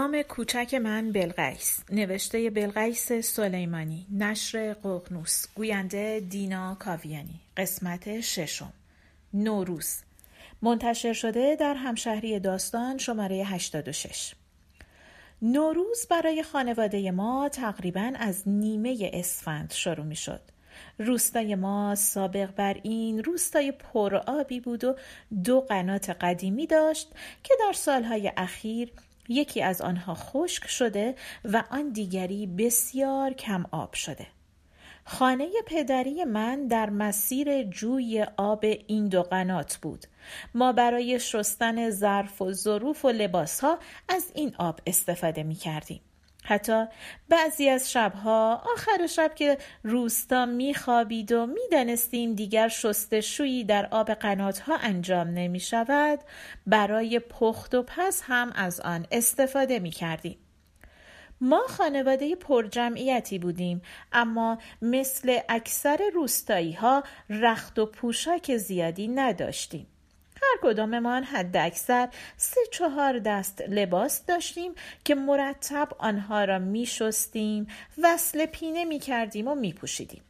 نام کوچک من بلقیس نوشته بلقیس سلیمانی نشر ققنوس گوینده دینا کاویانی قسمت ششم نوروز منتشر شده در همشهری داستان شماره 86 نوروز برای خانواده ما تقریبا از نیمه اسفند شروع می شد. روستای ما سابق بر این روستای پرآبی بود و دو قنات قدیمی داشت که در سالهای اخیر یکی از آنها خشک شده و آن دیگری بسیار کم آب شده. خانه پدری من در مسیر جوی آب این دو قنات بود. ما برای شستن ظرف و ظروف و لباس ها از این آب استفاده می کردیم. حتی بعضی از شبها آخر شب که روستا میخوابید و می‌دانستیم دیگر شستشویی در آب قناتها انجام نمی شود برای پخت و پس هم از آن استفاده می کردیم. ما خانواده پرجمعیتی بودیم اما مثل اکثر روستایی ها رخت و پوشاک زیادی نداشتیم. هر کداممان حد اکثر سه چهار دست لباس داشتیم که مرتب آنها را می شستیم وصل پینه می کردیم و می پوشیدیم.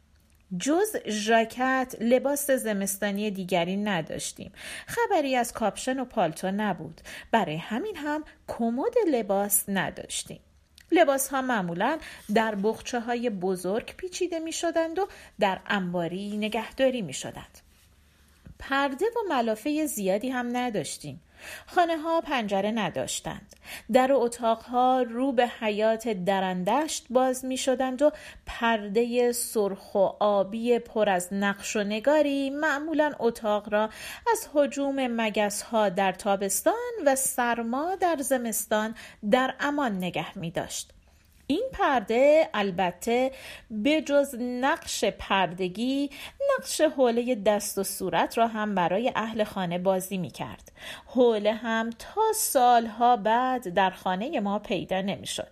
جز ژاکت لباس زمستانی دیگری نداشتیم خبری از کاپشن و پالتو نبود برای همین هم کمد لباس نداشتیم لباس ها معمولا در بخچه های بزرگ پیچیده می شدند و در انباری نگهداری می شدند. پرده و ملافه زیادی هم نداشتیم. خانه ها پنجره نداشتند. در اتاق ها رو به حیات درندشت باز می شدند و پرده سرخ و آبی پر از نقش و نگاری معمولا اتاق را از حجوم مگس ها در تابستان و سرما در زمستان در امان نگه می داشت. این پرده البته به جز نقش پردگی نقش حوله دست و صورت را هم برای اهل خانه بازی می کرد حوله هم تا سالها بعد در خانه ما پیدا نمی شد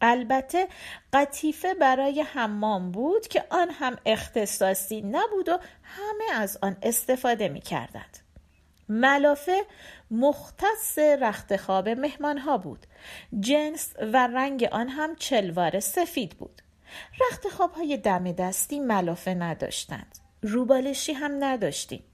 البته قطیفه برای حمام بود که آن هم اختصاصی نبود و همه از آن استفاده می کردند. ملافه مختص رخت خواب مهمان ها بود. جنس و رنگ آن هم چلوار سفید بود. رخت خواب های دم دستی ملافه نداشتند. روبالشی هم نداشتیم.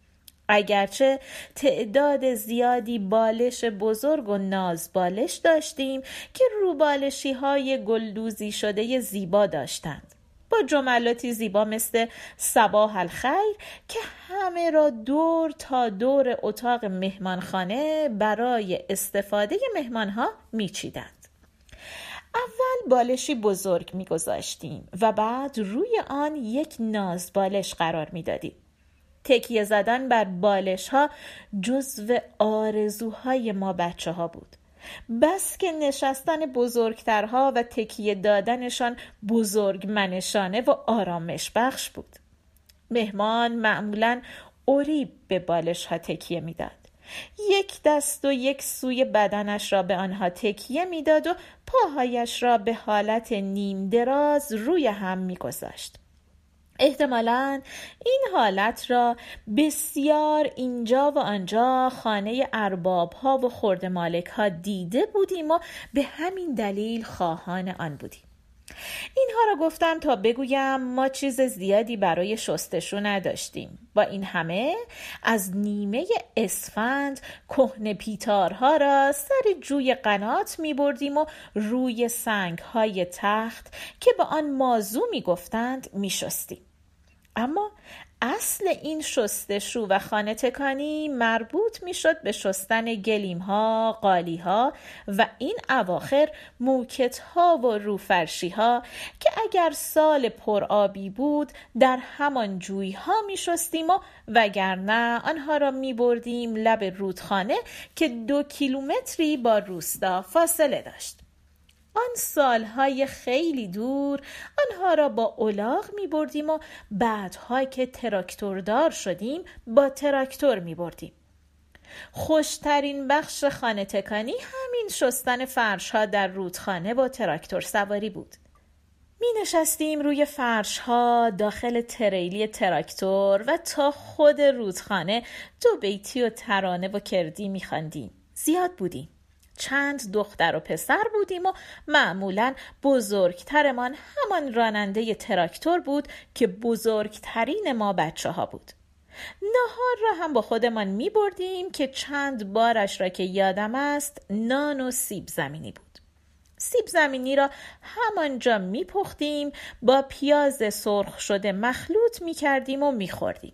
اگرچه تعداد زیادی بالش بزرگ و ناز بالش داشتیم که روبالشی های گلدوزی شده زیبا داشتند. با جملاتی زیبا مثل سباه الخیر که همه را دور تا دور اتاق مهمانخانه برای استفاده مهمانها میچیدند. اول بالشی بزرگ میگذاشتیم و بعد روی آن یک ناز بالش قرار می‌دادیم. تکیه زدن بر بالش ها جزو آرزوهای ما بچه ها بود. بس که نشستن بزرگترها و تکیه دادنشان بزرگ منشانه و آرامش بخش بود. مهمان معمولا اوریب به بالش ها تکیه می‌داد. یک دست و یک سوی بدنش را به آنها تکیه می‌داد و پاهایش را به حالت نیم دراز روی هم میگذاشت. احتمالا این حالت را بسیار اینجا و آنجا خانه ارباب ها و خورد مالک ها دیده بودیم و به همین دلیل خواهان آن بودیم اینها را گفتم تا بگویم ما چیز زیادی برای شستشو نداشتیم با این همه از نیمه اسفند کهنه پیتارها را سر جوی قنات می بردیم و روی سنگ های تخت که به آن مازو می گفتند می شستیم. اما اصل این شستشو و خانه تکانی مربوط می شد به شستن گلیم ها، قالی ها و این اواخر موکت ها و روفرشی ها که اگر سال پرآبی بود در همان جوی ها می شستیم و وگرنه آنها را می بردیم لب رودخانه که دو کیلومتری با روستا فاصله داشت. آن سالهای خیلی دور آنها را با اولاغ می بردیم و بعدها که تراکتوردار شدیم با تراکتور می بردیم. خوشترین بخش خانه تکانی همین شستن فرش ها در رودخانه با تراکتور سواری بود. می نشستیم روی فرش ها داخل تریلی تراکتور و تا خود رودخانه دو بیتی و ترانه و کردی می خاندیم. زیاد بودیم. چند دختر و پسر بودیم و معمولا بزرگترمان همان راننده تراکتور بود که بزرگترین ما بچه ها بود نهار را هم با خودمان می بردیم که چند بارش را که یادم است نان و سیب زمینی بود سیب زمینی را همانجا می پختیم با پیاز سرخ شده مخلوط می کردیم و می خوردیم.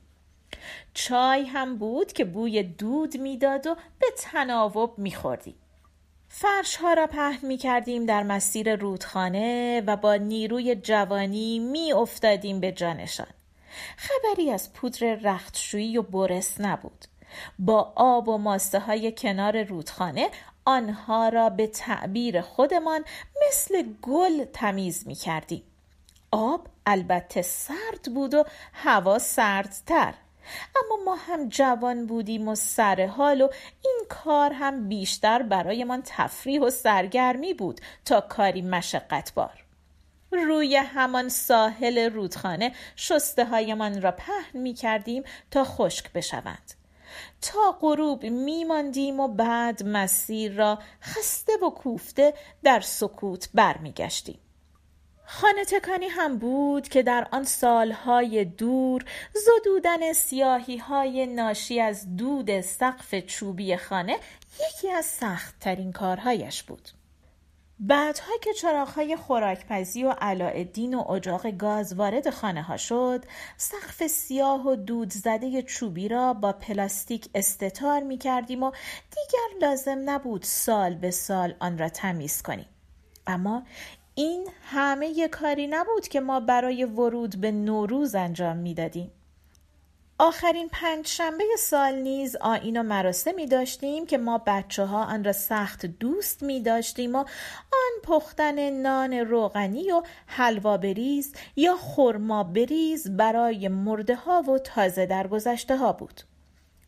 چای هم بود که بوی دود می‌داد و به تناوب می خوردیم. فرش ها را پهن می کردیم در مسیر رودخانه و با نیروی جوانی می افتادیم به جانشان. خبری از پودر رختشویی و برس نبود. با آب و ماسته های کنار رودخانه آنها را به تعبیر خودمان مثل گل تمیز می کردیم. آب البته سرد بود و هوا سردتر اما ما هم جوان بودیم و سر حال و این کار هم بیشتر برایمان تفریح و سرگرمی بود تا کاری مشقت بار روی همان ساحل رودخانه شسته هایمان را پهن می کردیم تا خشک بشوند. تا غروب میماندیم و بعد مسیر را خسته و کوفته در سکوت برمیگشتیم. خانه تکانی هم بود که در آن سالهای دور زدودن سیاهی های ناشی از دود سقف چوبی خانه یکی از سختترین کارهایش بود. بعدها که چراغهای خوراکپزی و علاءالدین و اجاق گاز وارد خانه ها شد سقف سیاه و دود زده چوبی را با پلاستیک استتار می کردیم و دیگر لازم نبود سال به سال آن را تمیز کنیم اما این همه کاری نبود که ما برای ورود به نوروز انجام می‌دادیم. آخرین پنج شنبه سال نیز آین و مراسمی داشتیم که ما بچه ها آن را سخت دوست می داشتیم و آن پختن نان روغنی و حلوا بریز یا خرما بریز برای مرده ها و تازه درگذشته ها بود.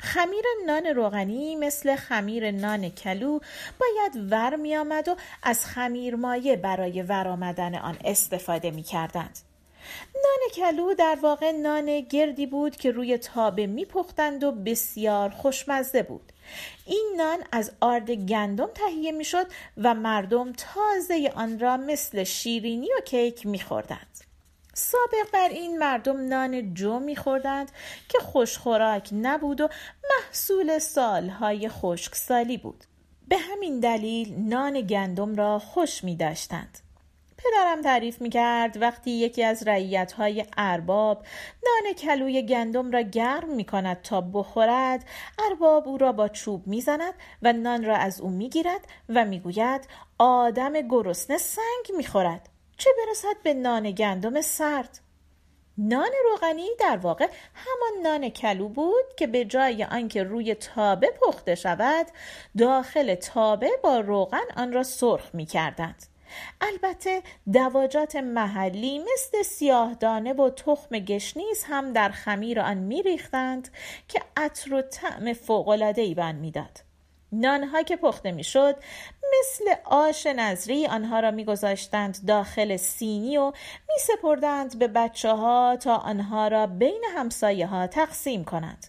خمیر نان روغنی مثل خمیر نان کلو باید ور می آمد و از خمیر مایه برای ور آمدن آن استفاده می کردند. نان کلو در واقع نان گردی بود که روی تابه می پختند و بسیار خوشمزه بود. این نان از آرد گندم تهیه می شد و مردم تازه آن را مثل شیرینی و کیک می خوردند. سابق بر این مردم نان جو میخوردند که خوشخوراک نبود و محصول سالهای خشکسالی بود به همین دلیل نان گندم را خوش می داشتند. پدرم تعریف می کرد وقتی یکی از رعیت های ارباب نان کلوی گندم را گرم می کند تا بخورد ارباب او را با چوب می زند و نان را از او می گیرد و می گوید آدم گرسنه سنگ می خورد چه برسد به نان گندم سرد نان روغنی در واقع همان نان کلو بود که به جای آنکه روی تابه پخته شود داخل تابه با روغن آن را سرخ می کردند. البته دواجات محلی مثل سیاهدانه و تخم گشنیز هم در خمیر آن می ریختند که عطر و طعم فوقلادهی بند می‌داد. نانها که پخته می‌شد مثل آش نظری آنها را میگذاشتند داخل سینی و میسپردند به بچه ها تا آنها را بین همسایه ها تقسیم کنند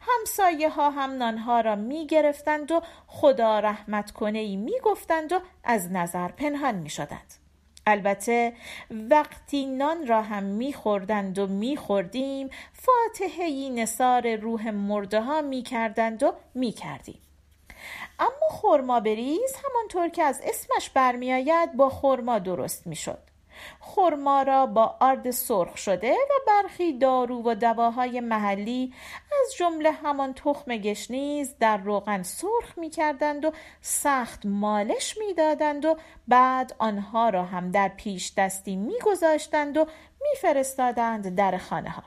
همسایه ها هم نانها را می گرفتند و خدا رحمت کنه ای می گفتند و از نظر پنهان می شدند. البته وقتی نان را هم می خوردند و می خوردیم فاتحه نصار روح مرده ها می کردند و می کردیم. اما خرما بریز همانطور که از اسمش برمیآید با خرما درست می‌شد خرما را با آرد سرخ شده و برخی دارو و دواهای محلی از جمله همان تخم گشنیز در روغن سرخ می کردند و سخت مالش می دادند و بعد آنها را هم در پیش دستی می گذاشتند و می فرستادند در خانه ها.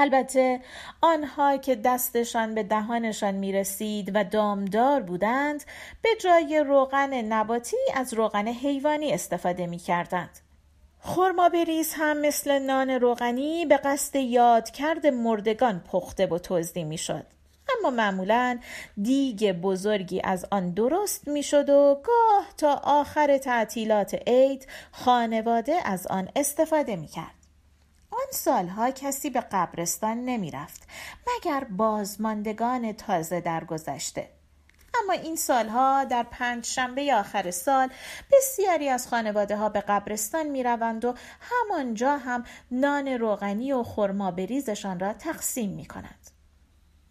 البته آنها که دستشان به دهانشان می رسید و دامدار بودند به جای روغن نباتی از روغن حیوانی استفاده می کردند. خورما بریز هم مثل نان روغنی به قصد یادکرد مردگان پخته و توزدی می شد. اما معمولا دیگ بزرگی از آن درست می شد و گاه تا آخر تعطیلات عید خانواده از آن استفاده می کرد. آن سالها کسی به قبرستان نمی رفت مگر بازماندگان تازه درگذشته اما این سالها در پنج شنبه آخر سال بسیاری از خانواده ها به قبرستان می روند و همانجا هم نان روغنی و خرما بریزشان را تقسیم می کنند.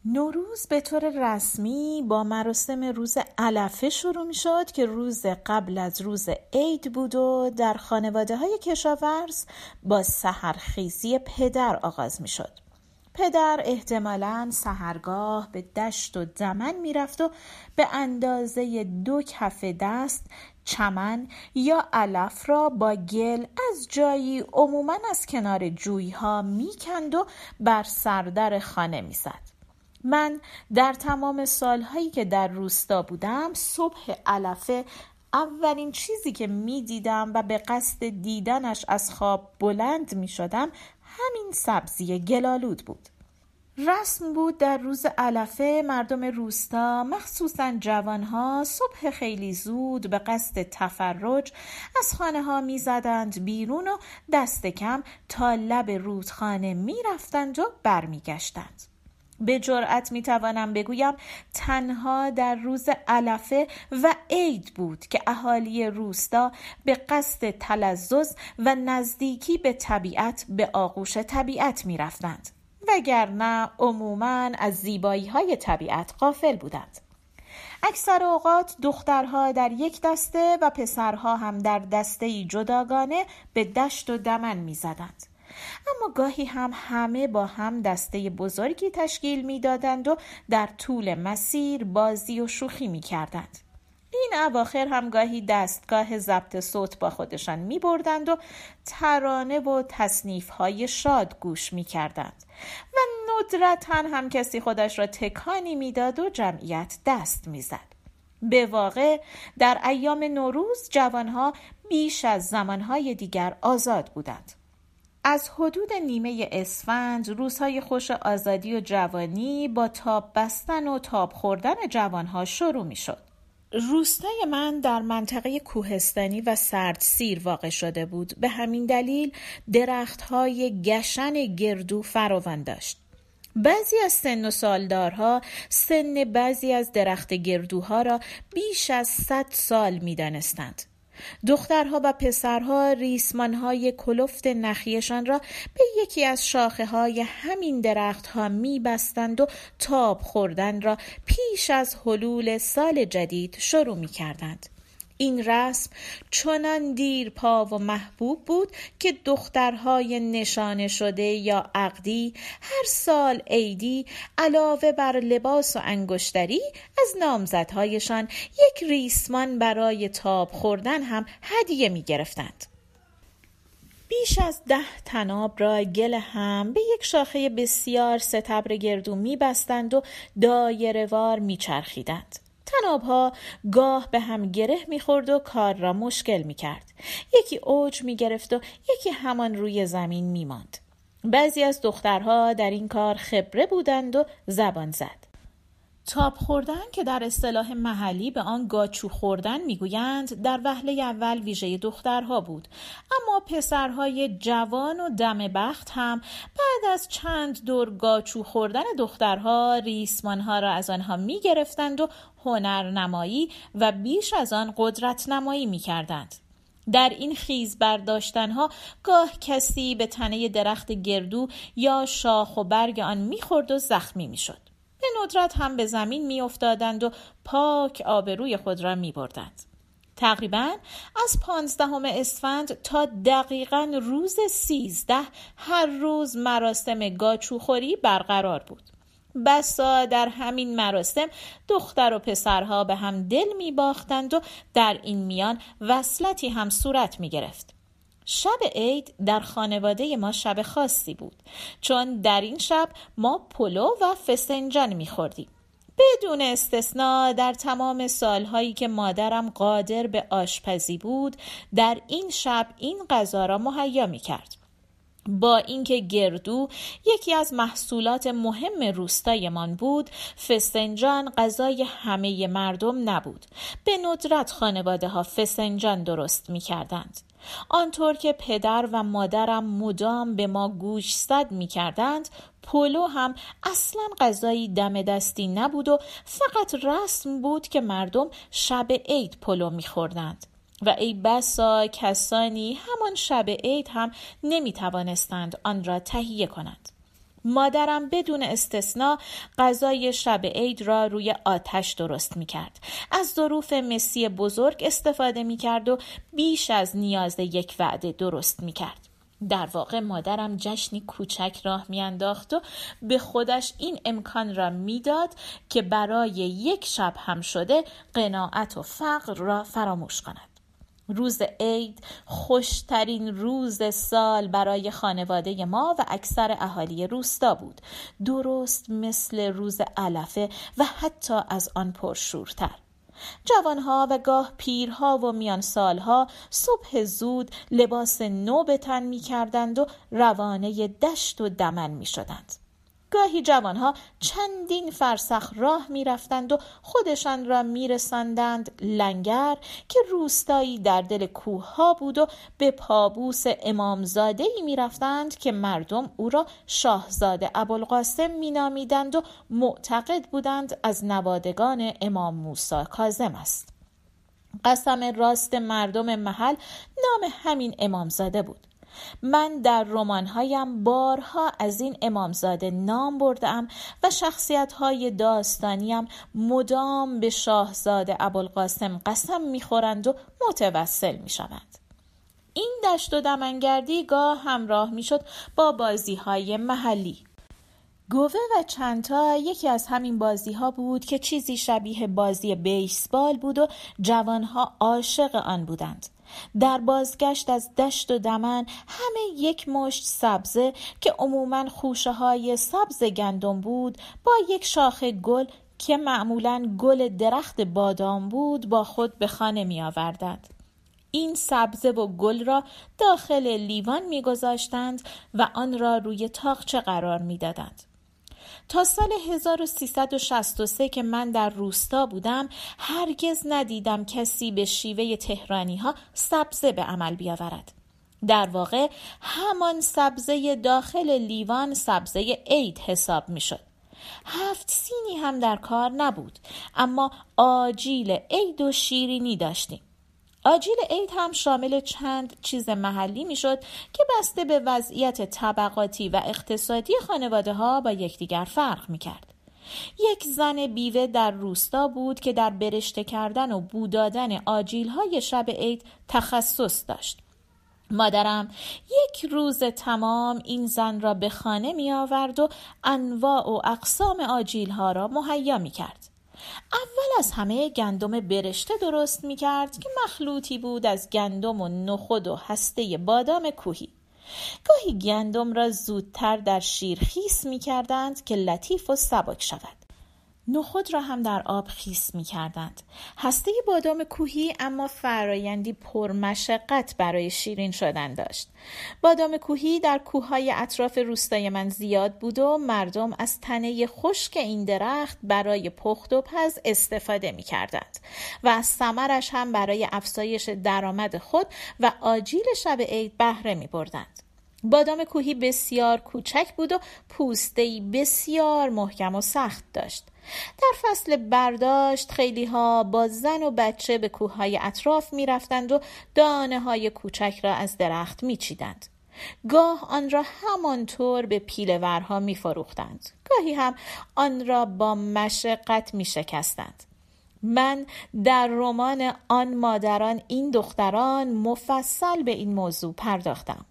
نوروز به طور رسمی با مراسم روز علفه شروع می شد که روز قبل از روز عید بود و در خانواده های کشاورز با سهرخیزی پدر آغاز می شد. پدر احتمالا سهرگاه به دشت و دمن می‌رفت و به اندازه دو کف دست چمن یا علف را با گل از جایی عموما از کنار جویها می‌کند و بر سردر خانه می‌زد من در تمام سالهایی که در روستا بودم صبح علفه اولین چیزی که می دیدم و به قصد دیدنش از خواب بلند می شدم همین سبزی گلالود بود رسم بود در روز علفه مردم روستا مخصوصا جوانها صبح خیلی زود به قصد تفرج از خانه ها می زدند بیرون و دست کم تا لب رودخانه می رفتند و برمیگشتند. به جرأت می توانم بگویم تنها در روز علفه و عید بود که اهالی روستا به قصد تلزز و نزدیکی به طبیعت به آغوش طبیعت می رفتند. وگرنه عموما از زیبایی های طبیعت غافل بودند. اکثر اوقات دخترها در یک دسته و پسرها هم در دسته جداگانه به دشت و دمن می زدند. اما گاهی هم همه با هم دسته بزرگی تشکیل می‌دادند و در طول مسیر بازی و شوخی می کردند. این اواخر هم گاهی دستگاه ضبط صوت با خودشان می بردند و ترانه و تصنیف های شاد گوش می کردند و ندرتا هم کسی خودش را تکانی می‌داد و جمعیت دست می‌زد. به واقع در ایام نوروز جوانها بیش از زمانهای دیگر آزاد بودند. از حدود نیمه اسفند روزهای خوش آزادی و جوانی با تاب بستن و تاب خوردن جوانها شروع می شد. روستای من در منطقه کوهستانی و سردسیر واقع شده بود به همین دلیل درختهای گشن گردو فراوان داشت بعضی از سن و سالدارها سن بعضی از درخت گردوها را بیش از صد سال می دانستند. دخترها و پسرها ریسمانهای کلفت نخیشان را به یکی از شاخه های همین درختها می بستند و تاب خوردن را پیش از حلول سال جدید شروع می کردند. این رسم چنان دیر پا و محبوب بود که دخترهای نشانه شده یا عقدی هر سال عیدی علاوه بر لباس و انگشتری از نامزدهایشان یک ریسمان برای تاب خوردن هم هدیه می گرفتند. بیش از ده تناب را گل هم به یک شاخه بسیار ستبر گردو می بستند و دایرهوار می چرخیدند. تنابها گاه به هم گره می‌خورد و کار را مشکل می‌کرد. یکی اوج می‌گرفت و یکی همان روی زمین میماند. بعضی از دخترها در این کار خبره بودند و زبان زد. تاب خوردن که در اصطلاح محلی به آن گاچو خوردن می‌گویند در وهله اول ویژه دخترها بود. اما پسرهای جوان و دم بخت هم بعد از چند دور گاچو خوردن دخترها ریسمانها را از آنها می‌گرفتند و هنرنمایی و بیش از آن قدرت نمایی می‌کردند در این خیز برداشتنها گاه کسی به تنه درخت گردو یا شاخ و برگ آن می‌خورد و زخمی می‌شد به ندرت هم به زمین میافتادند و پاک آبروی خود را می بردند. تقریبا از پانزدهم اسفند تا دقیقا روز سیزده هر روز مراسم گاچوخوری برقرار بود. بسا در همین مراسم دختر و پسرها به هم دل می باختند و در این میان وصلتی هم صورت می گرفت. شب عید در خانواده ما شب خاصی بود چون در این شب ما پلو و فسنجان میخوردیم بدون استثنا در تمام سالهایی که مادرم قادر به آشپزی بود در این شب این غذا را مهیا می کرد. با اینکه گردو یکی از محصولات مهم روستایمان بود فسنجان غذای همه مردم نبود. به ندرت خانواده ها فسنجان درست می کردند آنطور که پدر و مادرم مدام به ما گوش صد می کردند پولو هم اصلا غذایی دم دستی نبود و فقط رسم بود که مردم شب عید پولو میخوردند. و ای بسا کسانی همان شب عید هم نمی توانستند آن را تهیه کنند مادرم بدون استثنا غذای شب عید را روی آتش درست می کرد. از ظروف مسی بزرگ استفاده می کرد و بیش از نیاز یک وعده درست می کرد. در واقع مادرم جشنی کوچک راه میانداخت و به خودش این امکان را می‌داد که برای یک شب هم شده قناعت و فقر را فراموش کند روز عید خوشترین روز سال برای خانواده ما و اکثر اهالی روستا بود درست مثل روز علفه و حتی از آن پرشورتر جوانها و گاه پیرها و میان سالها صبح زود لباس نو به تن می کردند و روانه دشت و دمن می شدند. گاهی جوانها چندین فرسخ راه می رفتند و خودشان را می رسندند لنگر که روستایی در دل کوه ها بود و به پابوس امامزاده ای می رفتند که مردم او را شاهزاده ابوالقاسم می نامیدند و معتقد بودند از نوادگان امام موسی کازم است. قسم راست مردم محل نام همین امامزاده بود. من در رمانهایم بارها از این امامزاده نام بردم و شخصیت های داستانیم مدام به شاهزاده ابوالقاسم قسم می‌خورند و متوسل می‌شوند. این دشت و دمنگردی گاه همراه می‌شد با بازی های محلی. گوه و چنتا یکی از همین بازی ها بود که چیزی شبیه بازی بیسبال بود و جوانها عاشق آن بودند. در بازگشت از دشت و دمن همه یک مشت سبزه که عموما خوشه های سبز گندم بود با یک شاخه گل که معمولا گل درخت بادام بود با خود به خانه می آوردند. این سبزه و گل را داخل لیوان میگذاشتند و آن را روی تاقچه قرار می‌دادند. تا سال 1363 که من در روستا بودم هرگز ندیدم کسی به شیوه تهرانی ها سبزه به عمل بیاورد. در واقع همان سبزه داخل لیوان سبزه عید حساب می شد. هفت سینی هم در کار نبود اما آجیل عید و شیرینی داشتیم. آجیل عید هم شامل چند چیز محلی می‌شد که بسته به وضعیت طبقاتی و اقتصادی خانواده ها با یکدیگر فرق می کرد. یک زن بیوه در روستا بود که در برشته کردن و بودادن آجیل های شب عید تخصص داشت. مادرم یک روز تمام این زن را به خانه می آورد و انواع و اقسام آجیل ها را مهیا می کرد. اول از همه گندم برشته درست می کرد که مخلوطی بود از گندم و نخود و هسته بادام کوهی. گاهی گندم را زودتر در شیر خیس می کردند که لطیف و سبک شود. نخود را هم در آب خیس می کردند. هسته بادام کوهی اما فرایندی پرمشقت برای شیرین شدن داشت. بادام کوهی در کوههای اطراف روستای من زیاد بود و مردم از تنه خشک این درخت برای پخت و پز استفاده می کردند و از ثمرش هم برای افزایش درآمد خود و آجیل شب عید بهره می بردند. بادام کوهی بسیار کوچک بود و پوستهی بسیار محکم و سخت داشت. در فصل برداشت خیلی ها با زن و بچه به کوههای اطراف می رفتند و دانه های کوچک را از درخت می چیدند. گاه آن را همانطور به پیلورها می فروختند. گاهی هم آن را با مشقت می شکستند. من در رمان آن مادران این دختران مفصل به این موضوع پرداختم.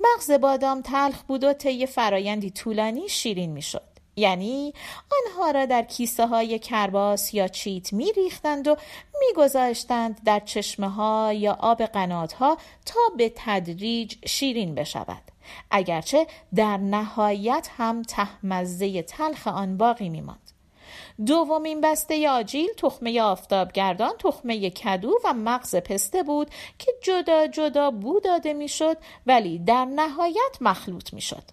مغز بادام تلخ بود و طی فرایندی طولانی شیرین می‌شد یعنی آنها را در کیسه های کرباس یا چیت می ریختند و می گذاشتند در چشمه ها یا آب قنات ها تا به تدریج شیرین بشود اگرچه در نهایت هم تهمزه تلخ آن باقی می ماند. دومین بسته آجیل تخمه آفتابگردان تخمه کدو و مغز پسته بود که جدا جدا بو داده می‌شد ولی در نهایت مخلوط می‌شد.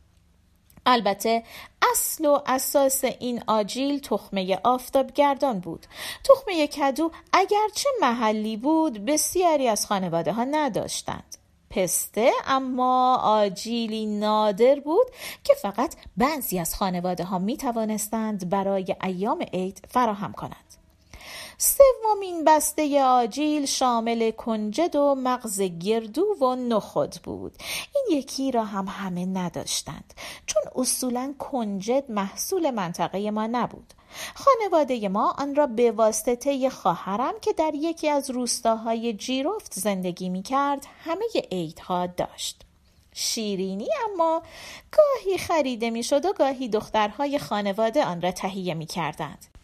البته اصل و اساس این آجیل تخمه آفتابگردان بود. تخمه کدو اگرچه محلی بود بسیاری از خانواده ها نداشتند. پسته اما آجیلی نادر بود که فقط بعضی از خانواده ها می توانستند برای ایام عید فراهم کنند. سومین بسته آجیل شامل کنجد و مغز گردو و نخود بود. این یکی را هم همه نداشتند چون اصولا کنجد محصول منطقه ما نبود. خانواده ما آن را به واسطه خواهرم که در یکی از روستاهای جیرفت زندگی می کرد همه عیدها داشت. شیرینی اما گاهی خریده می شد و گاهی دخترهای خانواده آن را تهیه می کردند.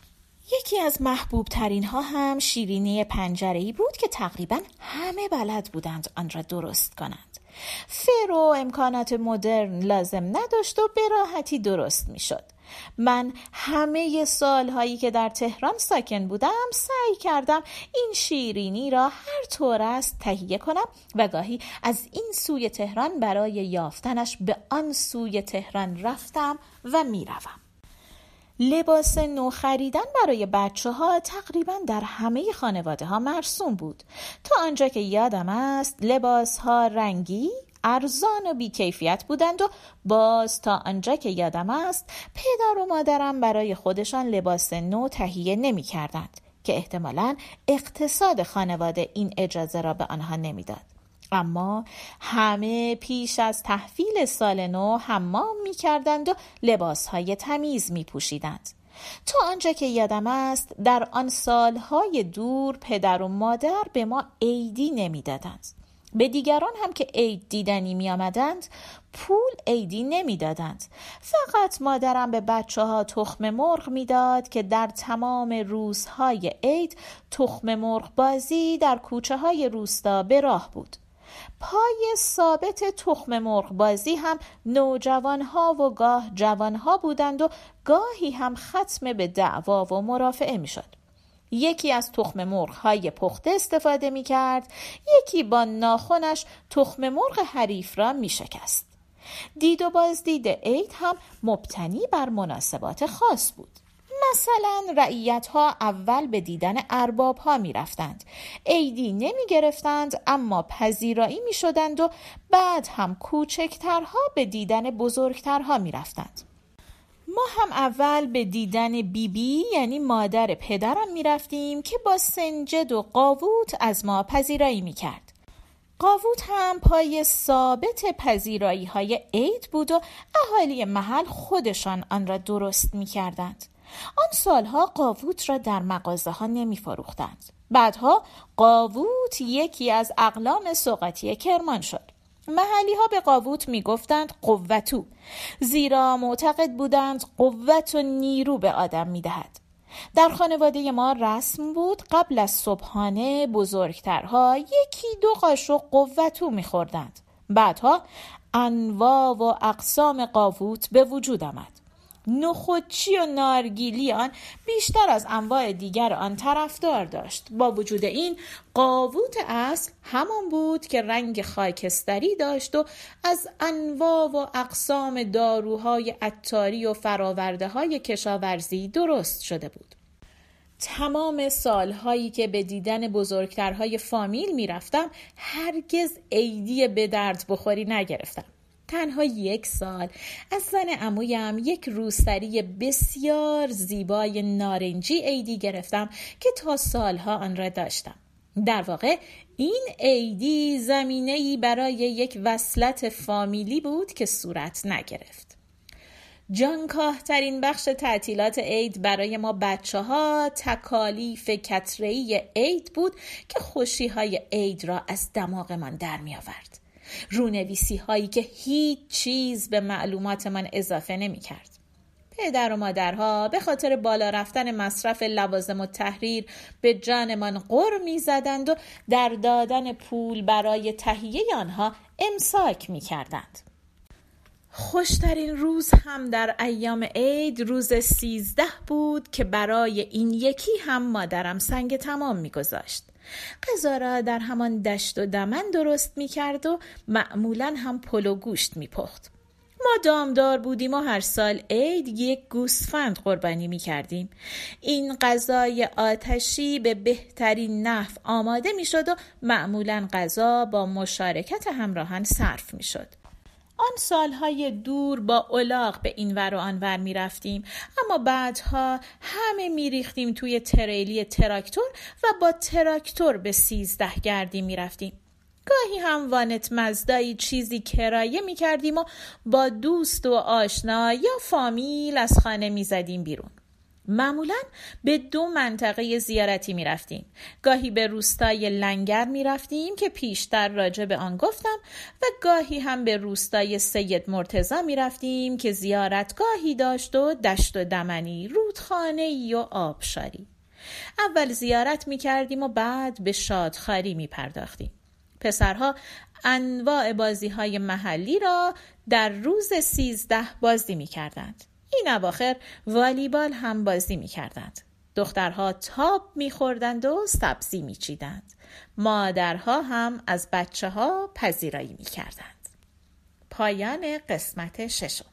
یکی از محبوب ترین ها هم شیرینی پنجره ای بود که تقریبا همه بلد بودند آن را درست کنند. فر و امکانات مدرن لازم نداشت و به راحتی درست می شد. من همه سالهایی که در تهران ساکن بودم سعی کردم این شیرینی را هر طور است تهیه کنم و گاهی از این سوی تهران برای یافتنش به آن سوی تهران رفتم و می‌روم. لباس نو خریدن برای بچه ها تقریبا در همه خانواده ها مرسوم بود تا آنجا که یادم است لباس ها رنگی ارزان و بیکیفیت بودند و باز تا آنجا که یادم است پدر و مادرم برای خودشان لباس نو تهیه نمی کردند که احتمالا اقتصاد خانواده این اجازه را به آنها نمی‌داد. اما همه پیش از تحویل سال نو حمام می کردند و لباس های تمیز می پوشیدند. تا آنجا که یادم است در آن سالهای دور پدر و مادر به ما عیدی نمی‌دادند. به دیگران هم که عید دیدنی می آمدند پول عیدی نمی‌دادند فقط مادرم به بچه ها تخم مرغ می‌داد که در تمام روزهای عید تخم مرغ بازی در کوچه های روستا به راه بود پای ثابت تخم مرغ بازی هم نوجوانها و گاه جوانها بودند و گاهی هم ختم به دعوا و مرافعه می‌شد. یکی از تخم مرغ های پخته استفاده می کرد یکی با ناخونش تخم مرغ حریف را می شکست. دید و بازدید عید هم مبتنی بر مناسبات خاص بود. مثلا رعیت ها اول به دیدن ارباب ها می رفتند. عیدی نمی گرفتند اما پذیرایی می شدند و بعد هم کوچکترها به دیدن بزرگترها می رفتند. ما هم اول به دیدن بیبی بی یعنی مادر پدرم می رفتیم که با سنجد و قاووت از ما پذیرایی می کرد. قاووت هم پای ثابت پذیرایی های عید بود و اهالی محل خودشان آن را درست می کردند. آن سالها قاووت را در مغازه ها نمی فروختند. بعدها قاووت یکی از اقلام سوقاتی کرمان شد. محلی ها به قاووت می گفتند قوتو زیرا معتقد بودند قوت و نیرو به آدم می دهد. در خانواده ما رسم بود قبل از صبحانه بزرگترها یکی دو قاشق قوتو میخوردند بعدها انواع و اقسام قاووت به وجود آمد نخودچی و نارگیلی آن بیشتر از انواع دیگر آن طرفدار داشت. با وجود این قاووت اصل همان بود که رنگ خاکستری داشت و از انواع و اقسام داروهای عطاری و فراورده های کشاورزی درست شده بود. تمام سالهایی که به دیدن بزرگترهای فامیل می‌رفتم هرگز عیدی به درد بخوری نگرفتم. تنها یک سال. از زن امویم یک روسری بسیار زیبای نارنجی عیدی گرفتم که تا سالها آن را داشتم. در واقع این عیدی زمینه برای یک وصلت فامیلی بود که صورت نگرفت. جانکاه ترین بخش تعطیلات عید برای ما بچه ها تکالیف کترهی عید بود که خوشی های عید را از دماغمان در می آورد. رونویسی هایی که هیچ چیز به معلوماتمان اضافه نمی کرد. پدر و مادرها به خاطر بالا رفتن مصرف لوازم و تحریر به جانمان غر می زدند و در دادن پول برای تهیه آنها امساک می کردند. خوشترین روز هم در ایام عید روز سیزده بود که برای این یکی هم مادرم سنگ تمام میگذاشت. غذا را در همان دشت و دمن درست می کرد و معمولا هم پلو گوشت می پخت. ما دامدار بودیم و هر سال عید یک گوسفند قربانی می کردیم. این غذای آتشی به بهترین نحو آماده می شد و معمولا غذا با مشارکت همراهان صرف می شد. آن سالهای دور با الاغ به این ور و آنور می رفتیم اما بعدها همه می ریختیم توی تریلی تراکتور و با تراکتور به سیزده گردی می رفتیم. گاهی هم وانت مزدایی چیزی کرایه می کردیم و با دوست و آشنا یا فامیل از خانه می زدیم بیرون. معمولا به دو منطقه زیارتی می رفتیم. گاهی به روستای لنگر می رفتیم که پیشتر راجع به آن گفتم و گاهی هم به روستای سید مرتزا می رفتیم که زیارتگاهی داشت و دشت و دمنی، رودخانه و آبشاری. اول زیارت می کردیم و بعد به شادخاری می پرداختیم. پسرها انواع بازی های محلی را در روز سیزده بازی می کردند. این اواخر والیبال هم بازی می کردند. دخترها تاب می خوردند و سبزی می چیدند. مادرها هم از بچه ها پذیرایی می کردند. پایان قسمت ششم